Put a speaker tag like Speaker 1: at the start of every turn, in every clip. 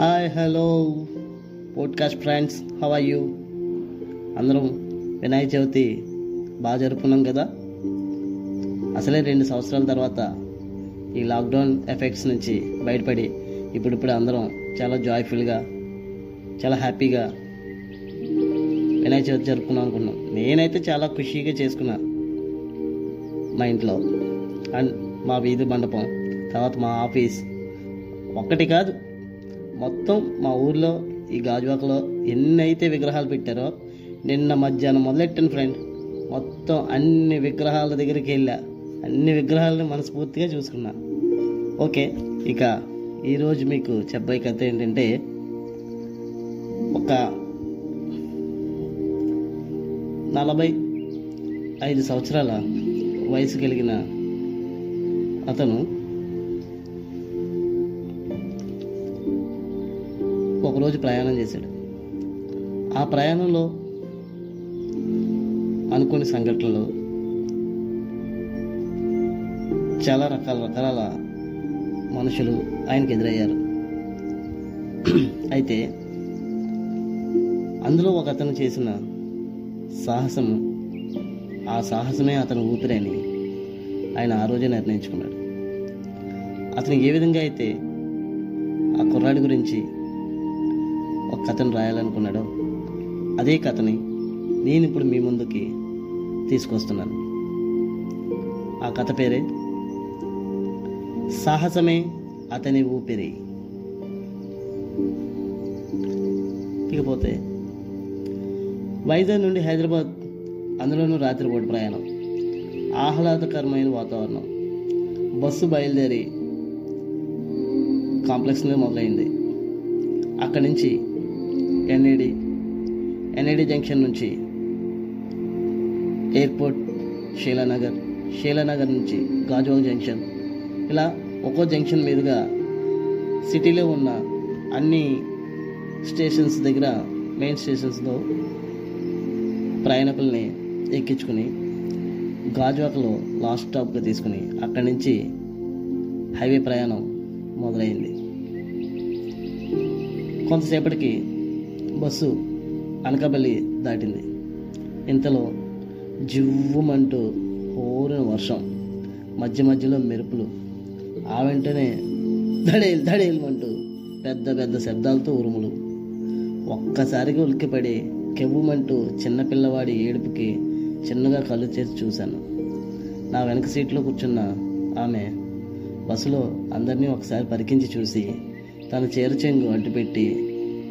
Speaker 1: Hi hello podcast friends how are you అందరం వినాయక చవితి బాగా జరుపుకున్నాం కదా? అసలే రెండు సంవత్సరాల తర్వాత ఈ లాక్డౌన్ ఎఫెక్ట్స్ నుంచి బయటపడి ఇప్పుడిప్పుడు అందరం చాలా జాయ్ఫుల్గా చాలా హ్యాపీగా వినాయక చవితి జరుపుకున్నాం అనుకున్నాం నేనైతే చాలా ఖుషీగా చేసుకున్నా మా ఇంట్లో. అండ్ మా వీధి మండపం తర్వాత మా ఆఫీస్ ఒక్కటి కాదు మొత్తం మా ఊర్లో ఈ గాజువాకలో ఎన్ని అయితే విగ్రహాలు పెట్టారో నిన్న మధ్యాహ్నం మొదలెట్టాను ఫ్రెండ్ మొత్తం అన్ని విగ్రహాల దగ్గరికి వెళ్ళా. అన్ని విగ్రహాలను మనస్ఫూర్తిగా చూసుకున్నా. ఓకే ఇక ఈరోజు మీకు చెప్పే కథ ఏంటంటే ఒక నలభై ఐదు సంవత్సరాల వయసు కలిగిన అతను ఒకరోజు ప్రయాణం చేశాడు. ఆ ప్రయాణంలో అనుకోని సంఘటనలు చాలా రకాల రకాల మనుషులు ఆయనకు ఎదురయ్యారు. అయితే అందులో ఒక అతను చేసిన సాహసము ఆ సాహసమే అతను ఊపిరని ఆయన ఆ రోజే నిర్ణయించుకున్నాడు. అతను ఏ విధంగా అయితే ఆ కుర్రాడి గురించి ఒక కథను రాయాలనుకున్నాడో అదే కథని నేను ఇప్పుడు మీ ముందుకి తీసుకొస్తున్నాను. ఆ కథ పేరే సాహసమే అతని ఊపిరి. ఇకపోతే వైజాగ్ నుండి హైదరాబాద్ అందులోనూ రాత్రిపూట ప్రయాణం. ఆహ్లాదకరమైన వాతావరణం. బస్సు బయలుదేరి కాంప్లెక్స్లో మొదలైంది. అక్కడి నుంచి ఎన్ఈడి ఎన్ఈడి జంక్షన్ నుంచి ఎయిర్పోర్ట్ శీలానగర్ శీలానగర్ నుంచి గాజువాక్ జంక్షన్. ఇలా ఒక్కో జంక్షన్ మీదుగా సిటీలో ఉన్న అన్ని స్టేషన్స్ దగ్గర మెయిన్ స్టేషన్స్లో ప్రయాణికుల్ని ఎక్కించుకుని గాజువాకలో లాస్ట్ స్టాప్గా తీసుకుని అక్కడి నుంచి హైవే ప్రయాణం మొదలైంది. కొంతసేపటికి బస్సు అనకాపల్లి దాటింది. ఇంతలో జివ్వుమంటూ హోరిన వర్షం మధ్య మధ్యలో మెరుపులు ఆ వెంటనే దడేలు దడేలుమంటూ పెద్ద పెద్ద శబ్దాలతో ఉరుములు. ఒక్కసారిగా ఉలిక్కిపడి కెవ్వుమంటూ చిన్నపిల్లవాడి ఏడుపుకి చిన్నగా కళ్ళు చేసి చూశాను. నా వెనక సీట్లో కూర్చున్న ఆమె బస్సులో అందరినీ ఒకసారి పరికించి చూసి తన చేరు చెంగు అడ్డుపెట్టి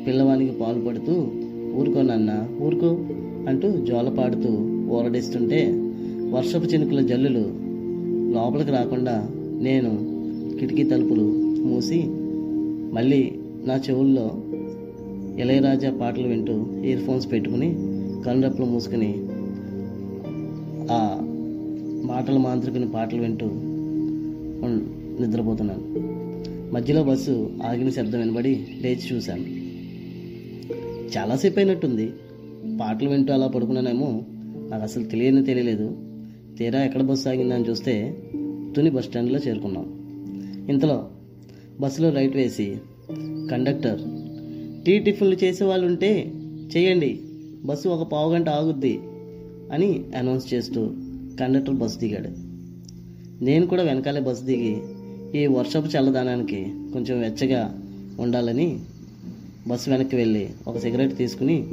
Speaker 1: పిల్లవానికి పాలు పడుతూ ఊరుకో నాన్న ఊరుకో అంటూ జోలపాడుతూ ఊరడిస్తుంటే వర్షపు చినుకుల జల్లులు లోపలికి రాకుండా నేను కిటికీ తలుపులు మూసి మళ్ళీ నా చెవుల్లో ఇళయరాజా పాటలు వింటూ ఇయర్ ఫోన్స్ పెట్టుకుని కనురెప్పలు మూసుకుని ఆ మాటల మాంత్రికుని పాటలు వింటూ నిద్రపోతున్నాను. మధ్యలో బస్సు ఆగిన శబ్దం వినబడి లేచి చూశాను. చాలాసేపు అయినట్టుంది. పాటలు వింటూ అలా పడుకున్నానేమో. నాకు అసలు తెలియని తెలియలేదు. తీరా ఎక్కడ బస్సు ఆగిందని చూస్తే తుని బస్ స్టాండ్లో చేరుకున్నాం. ఇంతలో బస్సులో రైట్ వేసి కండక్టర్ టీ టిఫిన్లు చేసే వాళ్ళు ఉంటే చేయండి బస్సు ఒక పావు గంట ఆగుద్ది అని అనౌన్స్ చేస్తూ కండక్టర్ బస్సు దిగాడు. నేను కూడా వెనకాలే బస్సు దిగి ఈ వర్షపు చల్లదానానికి కొంచెం వెచ్చగా ఉండాలని బస్సు వెనక్కి వెళ్ళి ఒక సిగరెట్ తీసుకుని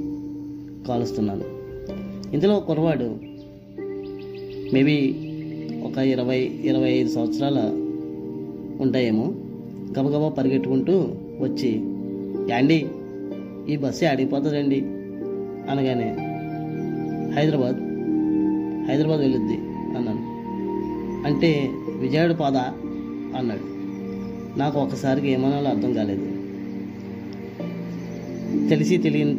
Speaker 1: కాలుస్తున్నాను. ఇందులో కుర్రవాడు మేబీ ఒక ఇరవై ఇరవై ఐదు సంవత్సరాల ఉంటాయేమో గబగబా పరిగెట్టుకుంటూ వచ్చి యాండి ఈ బస్సు ఆడిపోతుందండి అనగానే హైదరాబాద్ హైదరాబాద్ వెళ్ళొద్ది అన్నాను. అంటే విజయవాడ పాదా? అన్నాడు. నాకు ఒకసారికి ఏమనాలో అర్థం కాలేదు. తెలిసి తెలియని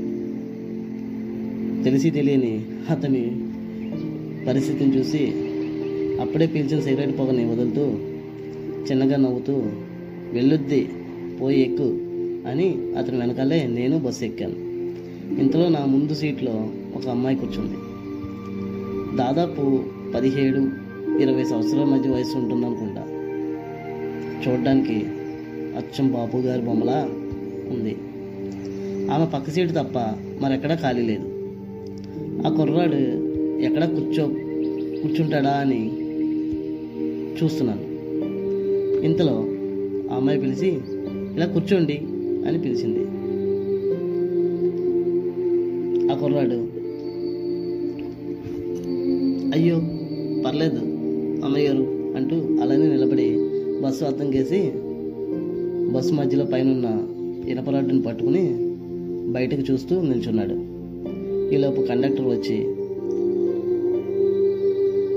Speaker 1: తెలిసి తెలియని అతని పరిస్థితిని చూసి అప్పుడే పీల్చిన సిగరెట్ పొగని వదులుతూ చిన్నగా నవ్వుతూ వెళ్ళొద్ది పోయి ఎక్కు అని అతని వెనకాలే నేను బస్సు ఎక్కాను. ఇంతలో నా ముందు సీట్లో ఒక అమ్మాయి కూర్చుంది. దాదాపు పదిహేడు ఇరవై సంవత్సరాల మధ్య వయసు ఉంటుంది అనుకుంటా చూడడానికి అచ్చం బాపు గారి బొమ్మలా ఉంది. ఆమె పక్క సీటు తప్ప మరెక్కడా ఖాళీ లేదు. ఆ కుర్రాడు ఎక్కడ కూర్చో కూర్చుంటాడా అని చూస్తున్నాను. ఇంతలో ఆ అమ్మాయి పిలిచి ఇలా కూర్చోండి అని పిలిచింది. ఆ కుర్రాడు అయ్యో పర్లేదు అమ్మాయి గారు అంటూ అలానే నిలబడి బస్సు అర్థం చేసి బస్సు మధ్యలో పైన ఇనపరాడ్డుని పట్టుకుని బయటకు చూస్తూ నిల్చున్నాడు. ఈలోపు కండక్టర్ వచ్చి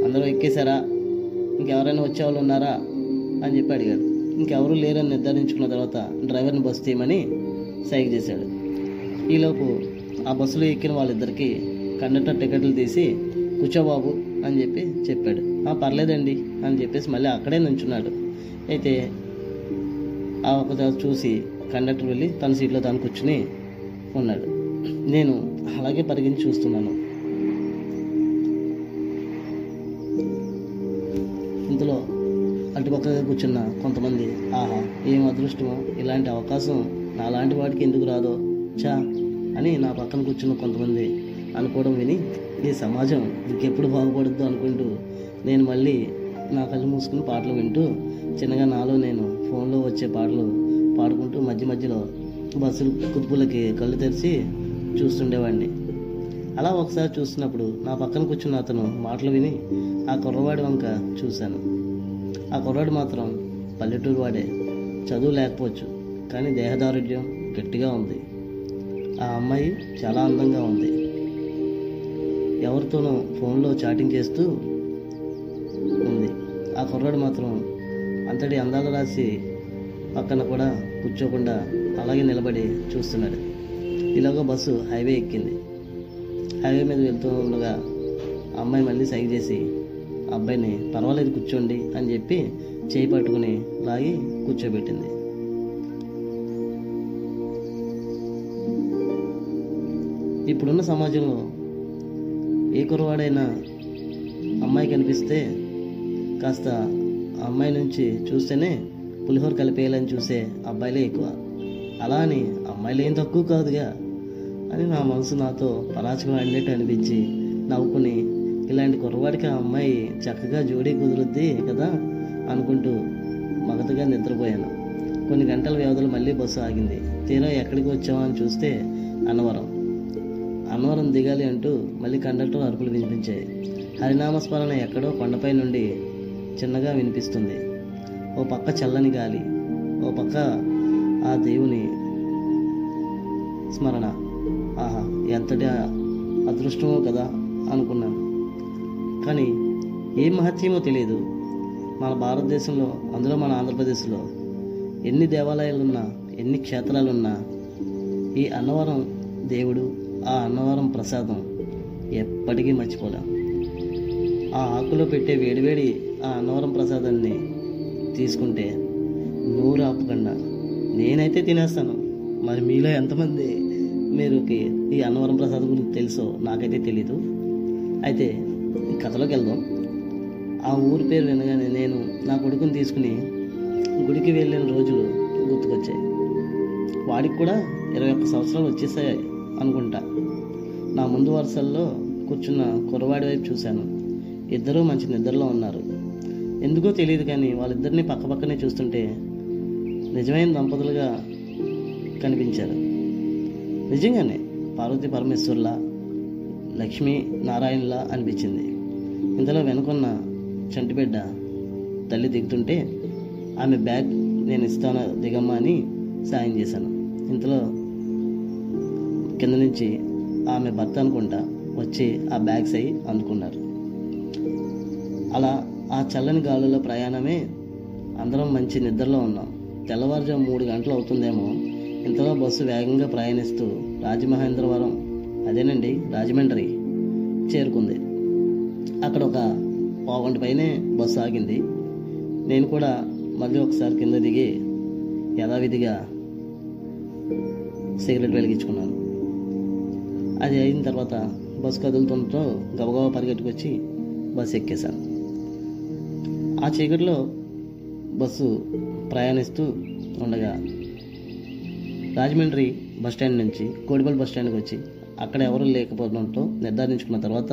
Speaker 1: అందరూ ఎక్కేశారా? ఇంకెవరైనా వచ్చే వాళ్ళు ఉన్నారా? అని చెప్పి అడిగాడు. ఇంకెవరూ లేరని నిర్ధారించుకున్న తర్వాత డ్రైవర్ని బస్సు తీయమని సైక్ చేశాడు. ఈలోపు ఆ బస్సులో ఎక్కిన వాళ్ళిద్దరికీ కండక్టర్ టికెట్లు తీసి కూర్చోబాబు అని చెప్పి చెప్పాడు. "ఆ, పర్లేదండి అని చెప్పేసి మళ్ళీ అక్కడే నుంచున్నాడు. అయితే ఆ ఒక చూసి కండక్టర్ వెళ్ళి తన సీట్లో తను కూర్చుని ఉన్నాడు. నేను అలాగే పరిగించి చూస్తున్నాను. ఇందులో అటుపక్కగా కూర్చున్న కొంతమంది ఆహా ఏం అదృష్టమో? ఇలాంటి అవకాశం నాలాంటి వాడికి ఎందుకు రాదో? చా అని నా పక్కన కూర్చున్న కొంతమంది అనుకోవడం విని ఈ సమాజం ఇంకెప్పుడు బాగుపడద్దు అనుకుంటూ నేను మళ్ళీ నా కళ్ళు మూసుకుని పాటలు వింటూ చిన్నగా నాలో నేను ఫోన్లో వచ్చే పాటలు పాడుకుంటూ మధ్య మధ్యలో బస్సులు కుతుపులకి కళ్ళు తెరిచి చూస్తుండేవాడిని. అలా ఒకసారి చూస్తున్నప్పుడు నా పక్కన కూర్చున్న అతను మాటలు విని ఆ కుర్రవాడి వంక చూశాను. ఆ కుర్రాడు మాత్రం పల్లెటూరు వాడే. చదువు లేకపోవచ్చు కానీ దేహదారుఢ్యం గట్టిగా ఉంది. ఆ అమ్మాయి చాలా అందంగా ఉంది. ఎవరితోనో ఫోన్లో చాటింగ్ చేస్తూ ఉంది. ఆ కుర్రాడు మాత్రం అంతటి అందాల రాసి పక్కన కూడా కూర్చోకుండా అలాగే నిలబడి చూస్తున్నాడు. ఇలాగో బస్సు హైవే ఎక్కింది. హైవే మీద వెళ్తూ ఉండగా అమ్మాయి మళ్ళీ సైగ చేసి ఆ అబ్బాయిని పర్వాలేదు కూర్చోండి అని చెప్పి చేయి పట్టుకుని లాగి కూర్చోబెట్టింది. ఇప్పుడున్న సమాజంలో ఏ కురవాడైనా అమ్మాయి కనిపిస్తే కాస్త అమ్మాయి నుంచి చూస్తేనే పులిహోర కలిపేయాలని చూసే అబ్బాయిలే ఎక్కువ. అలా అని అమ్మాయిలు ఏం తక్కువ కాదుగా అని నా మనసు నాతో పరాచకం ఆడినట్టు అనిపించి నవ్వుకుని ఇలాంటి కుర్రవాడికి ఆ అమ్మాయి చక్కగా జోడీ కుదురుద్ది కదా అనుకుంటూ మగతగా నిద్రపోయాను. కొన్ని గంటల వ్యవధిలో మళ్ళీ బస్సు ఆగింది. తీరా ఎక్కడికి వచ్చామని అని చూస్తే అన్నవరం. అన్నవరం దిగాలి అంటూ మళ్ళీ కండక్టర్ అరుపులు వినిపించాయి. హరినామస్మరణ ఎక్కడో కొండపై నుండి చిన్నగా వినిపిస్తుంది. ఓ పక్క చల్లని గాలి ఓ పక్క ఆ దేవుని స్మరణ. ఆహా ఎంతటి అదృష్టమో కదా అనుకున్నాను. కానీ ఏ మహత్యమో తెలియదు. మన భారతదేశంలో అందులో మన ఆంధ్రప్రదేశ్లో ఎన్ని దేవాలయాలున్నా ఎన్ని క్షేత్రాలున్నా ఈ అన్నవరం దేవుడు ఆ అన్నవరం ప్రసాదం ఎప్పటికీ మర్చిపోలేం. ఆ ఆకులో పెట్టే వేడివేడి ఆ అన్నవరం ప్రసాదాన్ని తీసుకుంటే నూరు ఆపకుండా నేనైతే తినేస్తాను. మరి మీలో ఎంతమంది మీరుకి ఈ అన్నవరం ప్రసాద్ గురించి తెలుసో నాకైతే తెలీదు. అయితే ఈ కథలోకి వెళ్దాం. ఆ ఊరి పేరు వినగానే నేను నా కొడుకుని తీసుకుని గుడికి వెళ్ళిన రోజులు గుర్తుకొచ్చాయి. వాడికి కూడా ఇరవై ఒక్క సంవత్సరాలు వచ్చేసాయి అనుకుంటా. నా ముందు వరుసల్లో కూర్చున్న కుర్రవాడి వైపు చూశాను. ఇద్దరూ మంచి నిద్రలో ఉన్నారు. ఎందుకో తెలియదు కానీ వాళ్ళిద్దరిని పక్కపక్కనే చూస్తుంటే నిజమైన దంపతులుగా కనిపించారు. నిజంగానే పార్వతి పరమేశ్వర్లా లక్ష్మీ నారాయణలా అనిపించింది. ఇంతలో వెనుకున్న చంటిబిడ్డ తల్లి దిగుతుంటే ఆమె బ్యాగ్ నేను ఇస్తాను దిగమ్మా అని సాయం చేశాను. ఇంతలో కింద నుంచి ఆమె భర్త అనుకుంటా వచ్చి ఆ బ్యాగ్స్ అయి అందుకున్నారు. అలా ఆ చల్లని గాలుల ప్రయాణమే అందరం మంచి నిద్రలో ఉన్నాం. తెల్లవారుజాము మూడు గంటలు అవుతుందేమో. ఇంతలో బస్సు వేగంగా ప్రయాణిస్తూ రాజమహేంద్రవరం అదేనండి రాజమండ్రి చేరుకుంది. అక్కడ ఒక పావుగంట పైనే బస్సు ఆగింది. నేను కూడా మళ్ళీ ఒకసారి కింద దిగి యథావిధిగా సిగరెట్ వెలిగించుకున్నాను. అది అయిన తర్వాత బస్సు కదులుతుండటం గబగబా పరిగెట్టుకొచ్చి బస్సు ఎక్కేశాను. ఆ చీకటిలో బస్సు ప్రయాణిస్తూ ఉండగా రాజమండ్రి బస్ స్టాండ్ నుంచి కోడిపల్లి బస్ స్టాండ్కి వచ్చి అక్కడ ఎవరు లేకపోవడంతో నిర్ధారించుకున్న తర్వాత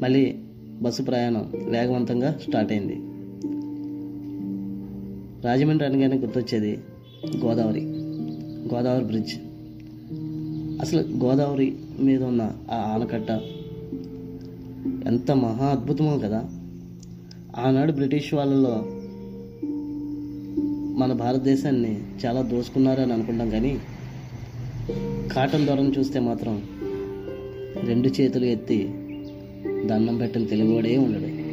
Speaker 1: మళ్ళీ బస్సు ప్రయాణం వేగవంతంగా స్టార్ట్ అయింది. రాజమండ్రి అనగానే గుర్తొచ్చేది గోదావరి గోదావరి బ్రిడ్జ్. అసలు గోదావరి మీద ఉన్న ఆ ఆనకట్ట ఎంత మహా అద్భుతమో కదా! ఆనాడు బ్రిటిష్ వాళ్ళలో మన భారతదేశాన్ని చాలా దోసుకున్నారని అనుకుంటాం కానీ కాటన్ దొరను చూస్తే మాత్రం రెండు చేతులు ఎత్తి దండం పెట్టిన తెలుగువాడే ఉండడు.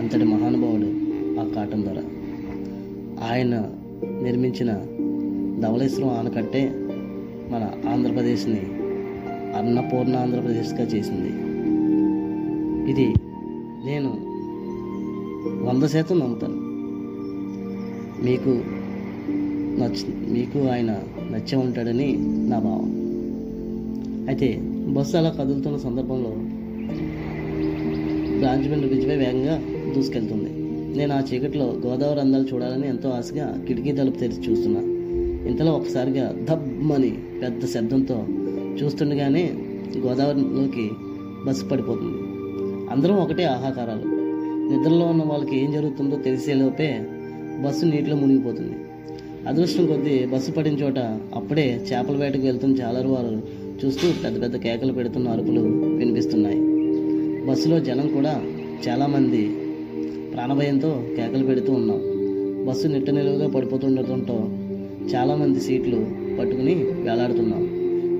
Speaker 1: అంతటి మహానుభావుడు ఆ కాటన్ దొర. ఆయన నిర్మించిన ధవళేశ్వరం ఆనకట్టే మన ఆంధ్రప్రదేశ్ని అన్నపూర్ణ ఆంధ్రప్రదేశ్గా చేసింది. ఇది నేను వంద శాతం నమ్ముతాను. మీకు నచ్చ మీకు ఆయన నచ్చే ఉంటాడని నా భావం. అయితే బస్సు అలా కదులుతున్న సందర్భంలో రాజమండ్రి బ్రిడ్జ్పై వేగంగా దూసుకెళ్తుంది. నేను ఆ చీకట్లో గోదావరి అందాలు చూడాలని ఎంతో ఆశగా కిటికీ తలుపు తెరిచి చూస్తున్నా. ఇంతలో ఒకసారిగా దబ్బని పెద్ద శబ్దంతో చూస్తుండగానే గోదావరిలోకి బస్సు పడిపోతుంది. అందరం ఒకటే ఆహాకారాలు. నిద్రలో ఉన్న వాళ్ళకి ఏం జరుగుతుందో తెలిసేలోపే బస్సు నీటిలో మునిగిపోతుంది. అదృష్టం కొద్దీ బస్సు పడిన చోట అప్పుడే చేపల వేటకు వెళ్తున్న చాలా వారు చూస్తూ పెద్ద పెద్ద కేకలు పెడుతున్న అరుపులు వినిపిస్తున్నాయి. బస్సులో జనం కూడా చాలామంది ప్రాణభయంతో కేకలు పెడుతూ ఉన్నాం. బస్సు నిట్ట నిలువుగా పడిపోతుండటంతో చాలామంది సీట్లు పట్టుకుని వేలాడుతున్నాం.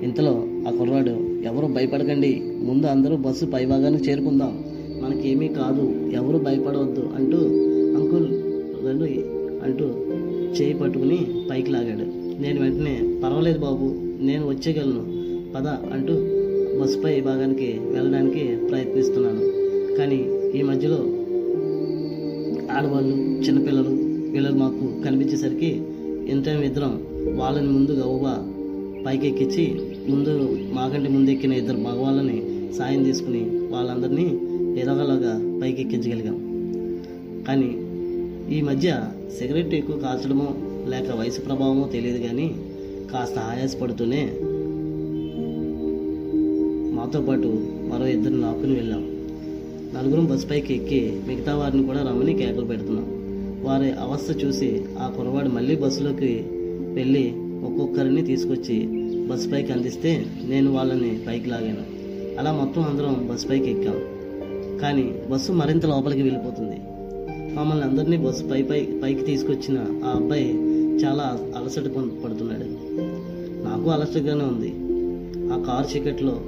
Speaker 1: ఇంతలో ఆ కుర్రాడు ఎవరు భయపడకండి ముందు అందరూ బస్సు పైభాగానికి చేరుకుందాం. మనకేమీ కాదు ఎవరు భయపడవద్దు అంటూ అంకుల్ రండి అంటూ చేయి పట్టుకుని పైకి లాగాడు. నేను వెంటనే పర్వాలేదు బాబు నేను వచ్చేయగలను పద అంటూ బస్సుపై భాగానికి వెళ్ళడానికి ప్రయత్నిస్తున్నాను. కానీ ఈ మధ్యలో ఆడవాళ్ళు చిన్నపిల్లలు వీళ్ళు మాకు కనిపించేసరికి ఇంత ఇద్దరం వాళ్ళని ముందు గవ్వగా పైకెక్కించి ముందు మాకంటే ముందు ఎక్కిన ఇద్దరు మగవాళ్ళని సాయం తీసుకుని వాళ్ళందరినీ ఎదగలాగా పైకి ఎక్కించగలిగాం కానీ ఈ మధ్య సిగరెట్ ఎక్కువ కాల్చడమో లేక వయసు ప్రభావమో తెలియదు కానీ కాస్త ఆయాసపడుతూనే మాతో పాటు మరో ఇద్దరు లాక్కుని వెళ్ళాం. నలుగురం బస్ పైకి ఎక్కి మిగతా వారిని కూడా రమ్మని కేకలు పెడుతున్నాం. వారి అవస్థ చూసి ఆ కురవాడు మళ్ళీ బస్సులోకి వెళ్ళి ఒక్కొక్కరిని తీసుకొచ్చి బస్ పైకి అందిస్తే నేను వాళ్ళని పైకి లాగాను. అలా మొత్తం అందరం బస్ పైకి ఎక్కాం. కానీ బస్సు మరింత లోపలికి వెళ్ళిపోతుంది. మమ్మల్ని అందరినీ బస్సు పై పై పైకి తీసుకొచ్చిన ఆ అబ్బాయి చాలా అలసట పడుతున్నాడు. నాకు అలసటగానే ఉంది. ఆ కారు చీకట్లో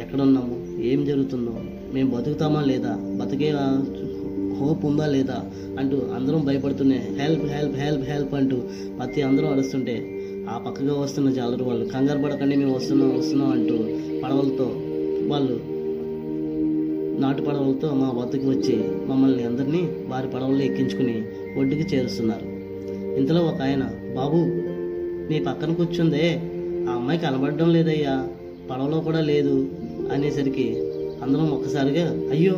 Speaker 1: ఎక్కడున్నాము? ఏం జరుగుతుందో? మేము బతుకుతామా లేదా? బతికే హోప్ ఉందా లేదా? అంటూ అందరం భయపడుతూనే హెల్ప్ హెల్ప్ హెల్ప్ హెల్ప్ అంటూ ప్రతి అందరం అరుస్తుంటే ఆ పక్కగా వస్తున్న జాలరు వాళ్ళు కంగారు పడకండి మేము వస్తున్నాం వస్తున్నాం అంటూ పడవలతో వాళ్ళు నాటు పడవలతో మా వద్దకు వచ్చి మమ్మల్ని అందరినీ వారి పడవల్లో ఎక్కించుకుని ఒడ్డుకి చేరుస్తున్నారు. ఇంతలో ఒక ఆయన బాబు నీ పక్కన కూర్చుందే. ఆ అమ్మాయి కనబడడం లేదయ్యా. పడవలో కూడా లేదు. అనేసరికి అందరం ఒక్కసారిగా అయ్యో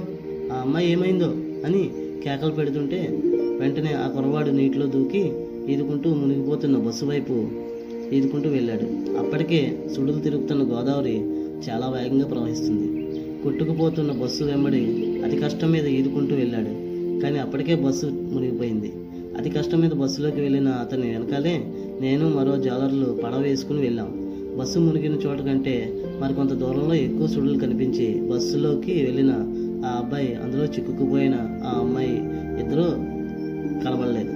Speaker 1: ఆ అమ్మాయి ఏమైందో? అని కేకలు పెడుతుంటే వెంటనే ఆ కురవాడు నీటిలో దూకి ఈదుకుంటూ మునిగిపోతున్న బస్సు వైపు ఈదుకుంటూ వెళ్ళాడు. అప్పటికే సుడులు తిరుగుతున్న గోదావరి చాలా వేగంగా ప్రవహిస్తుంది. కొట్టుకుపోతున్న బస్సు వెంబడి అతి కష్టం మీద ఈదుకుంటూ వెళ్ళాడు. కానీ అప్పటికే బస్సు మునిగిపోయింది. అతి కష్టం మీద బస్సులోకి వెళ్ళిన అతని వెనకాలే నేను మరో జాలర్లు పడవ వేసుకుని వెళ్ళాం. బస్సు మునిగిన చోట కంటే మరికొంత దూరంలో ఎక్కువ సుడులు కనిపించి బస్సులోకి వెళ్ళిన ఆ అబ్బాయి అందులో చిక్కుకుపోయిన ఆ అమ్మాయి ఇద్దరూ కనబడలేదు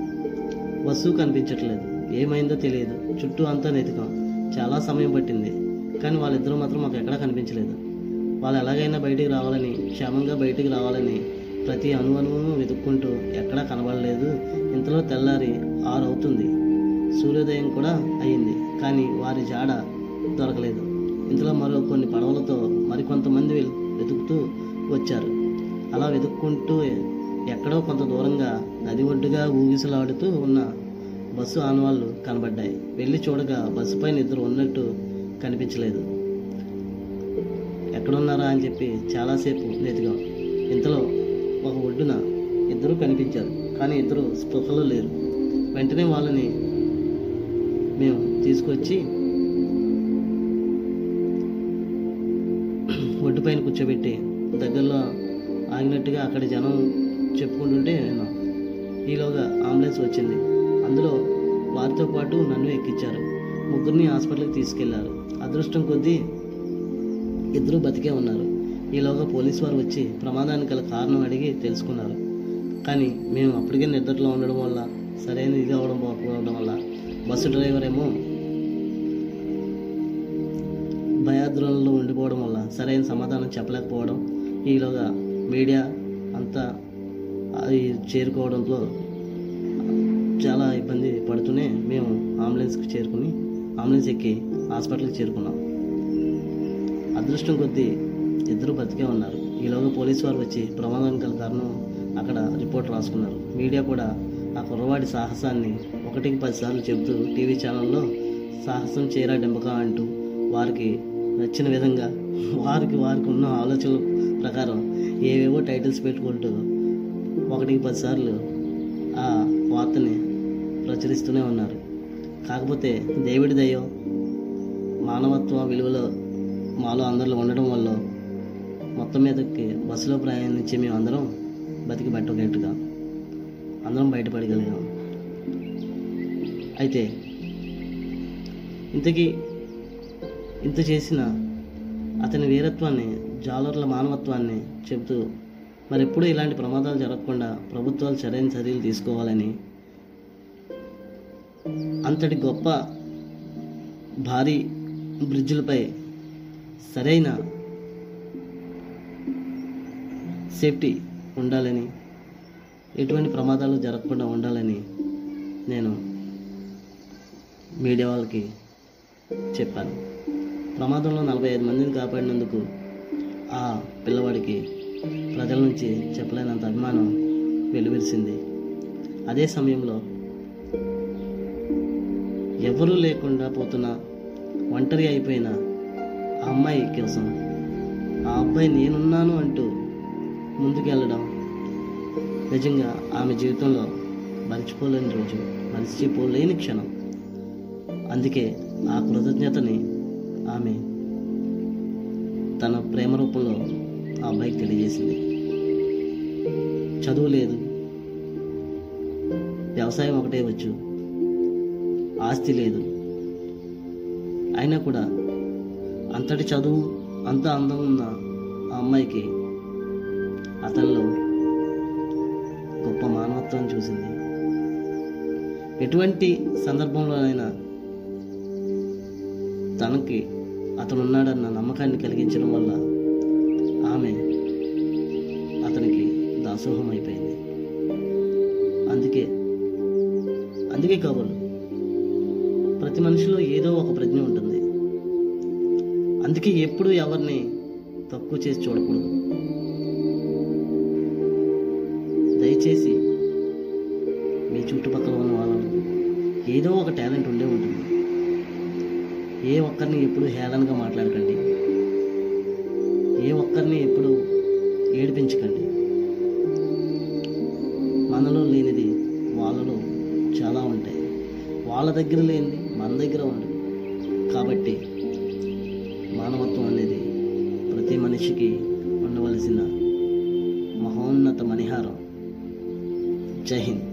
Speaker 1: బస్సు కనిపించట్లేదు. ఏమైందో తెలియదు. చుట్టూ అంతా నెతికాం చాలా సమయం పట్టింది. కానీ వాళ్ళిద్దరూ మాత్రం మాకు ఎక్కడా కనిపించలేదు. వాళ్ళు ఎలాగైనా బయటికి రావాలని క్షేమంగా బయటికి రావాలని ప్రతి అణువణువును వెతుక్కుంటూ ఎక్కడా కనబడలేదు. ఇంతలో తెల్లారి ఆరు అవుతుంది సూర్యోదయం కూడా అయింది కానీ వారి జాడ దొరకలేదు. ఇంతలో మరో కొన్ని పడవలతో మరికొంతమంది వెల్- వెతుకుతూ వచ్చారు. అలా వెతుక్కుంటూ ఎక్కడో కొంత దూరంగా నది ఒడ్డుగా ఊగిసలాడుతూ ఉన్న బస్సు ఆనవాళ్ళు కనబడ్డాయి. వెళ్ళి చూడగా బస్సు పైన ఇద్దరు ఉన్నట్టు కనిపించలేదు. అని చెప్పి చాలాసేపు వెతికాం ఇంతలో ఒక ఒడ్డున ఇద్దరు కనిపించారు కానీ ఇద్దరు స్పృహలో లేరు. వెంటనే వాళ్ళని మేము తీసుకొచ్చి ఒడ్డు పైన కూర్చోబెట్టి దగ్గరలో ఆగినట్టుగా అక్కడ జనం చెప్పుకుంటుంటే విన్నాం. ఈలోగా అంబులెన్స్ వచ్చింది. అందులో వారితో పాటు నన్ను ఎక్కించారు. ముగ్గురిని హాస్పిటల్కి తీసుకెళ్ళారు. అదృష్టం కొద్దీ ఇద్దరు బతికే ఉన్నారు. ఈలోగా పోలీసు వారు వచ్చి ప్రమాదానికి గల కారణం అడిగి తెలుసుకున్నారు. కానీ మేము అప్పటికే నిద్రలో ఉండడం వల్ల సరైన ఇది అవడం పోకపోవడం వల్ల బస్సు డ్రైవర్ ఏమో భయాద్రోలంలో ఉండిపోవడం వల్ల సరైన సమాధానం చెప్పలేకపోవడం ఈలోగా మీడియా అంతా అది చేరుకోవడంతో చాలా ఇబ్బంది పడుతూనే మేము అంబులెన్స్కి చేరుకుని అంబులెన్స్ ఎక్కి హాస్పిటల్కి చేరుకున్నాం. అదృష్టం కొద్దీ ఇద్దరు బతికే ఉన్నారు. ఈలోగా పోలీసు వారు వచ్చి ప్రమాదానికి గల కారణం అక్కడ రిపోర్ట్ రాసుకున్నారు. మీడియా కూడా ఆ కుర్రవాడి సాహసాన్ని ఒకటికి పదిసార్లు చెబుతూ టీవీ ఛానల్లో సాహసం చేరా డెంబక అంటూ వారికి నచ్చిన విధంగా వారికి వారికి ఉన్న ఆలోచనల ప్రకారం ఏవేవో టైటిల్స్ పెట్టుకుంటూ ఒకటికి పదిసార్లు ఆ వార్తని ప్రచురిస్తూనే ఉన్నారు. కాకపోతే దేవుడి దయో మానవత్వ విలువలో మాలో అందరిలో ఉండడం వల్ల మొత్తం మీదకి బస్సులో ప్రయాణించి మేము అందరం బతికి పట్టగట్టుగా అందరం బయటపడగలిగాం. అయితే ఇంతకీ ఇంత చేసిన అతని వీరత్వాన్ని జాలర్ల మానవత్వాన్ని చెబుతూ మరెప్పుడూ ఇలాంటి ప్రమాదాలు జరగకుండా ప్రభుత్వాలు సరైన చర్యలు తీసుకోవాలని అంతటి గొప్ప భారీ బ్రిడ్జిలపై సరైన సేఫ్టీ ఉండాలని ఎటువంటి ప్రమాదాలు జరగకుండా ఉండాలని నేను మీడియా వాళ్ళకి చెప్పాను. ప్రమాదంలో నలభై ఐదు మందిని కాపాడినందుకు ఆ పిల్లవాడికి ప్రజల నుంచి చెప్పలేనంత అభిమానం వెలువరిసింది. అదే సమయంలో ఎవరూ లేకుండా పోతున్న ఒంటరి అయిపోయిన ఆ అమ్మాయి కోసం ఆ అబ్బాయి నేనున్నాను అంటూ ముందుకెళ్ళడం నిజంగా ఆమె జీవితంలో మర్చిపోలేని రోజు మర్చిపోలేని క్షణం. అందుకే ఆ కృతజ్ఞతని ఆమె తన ప్రేమ రూపంలో ఆ అబ్బాయికి తెలియజేసింది. చదువు లేదు. వ్యవసాయం ఒకటే వచ్చు. ఆస్తి లేదు. అయినా కూడా అంతటి చదువు అంత అందం ఉన్న ఆ అమ్మాయికి అతనిలో గొప్ప మానవత్వాన్ని చూసింది. ఎటువంటి సందర్భంలోనైనా తనకి అతను ఉన్నాడన్న నమ్మకాన్ని కలిగించడం వల్ల ఆమె అతనికి దాసోహం అయిపోయింది అందుకే అందుకే కాబోలు ప్రతి మనిషిలో ఏదో ఒక ప్రజ్ఞ ఉంటుంది. అందుకే ఎప్పుడు ఎవరిని తక్కువ చేసి చూడకూడదు. దయచేసి మీ చుట్టుపక్కల ఉన్న వాళ్ళని ఏదో ఒక టాలెంట్ ఉండే ఉంటుంది. ఏ ఒక్కరిని ఎప్పుడు హేళనగా మాట్లాడకండి. ఏ ఒక్కరిని ఎప్పుడు ఏడిపించకండి. మనలో లేనిది వాళ్ళలో చాలా ఉంటాయి. వాళ్ళ దగ్గర లేనిది మన దగ్గర ఉండదు. కాబట్టి మానవత్వం అనేది ప్రతి మనిషికి ఉండవలసిన మహోన్నత మణిహారం. జై హింద్.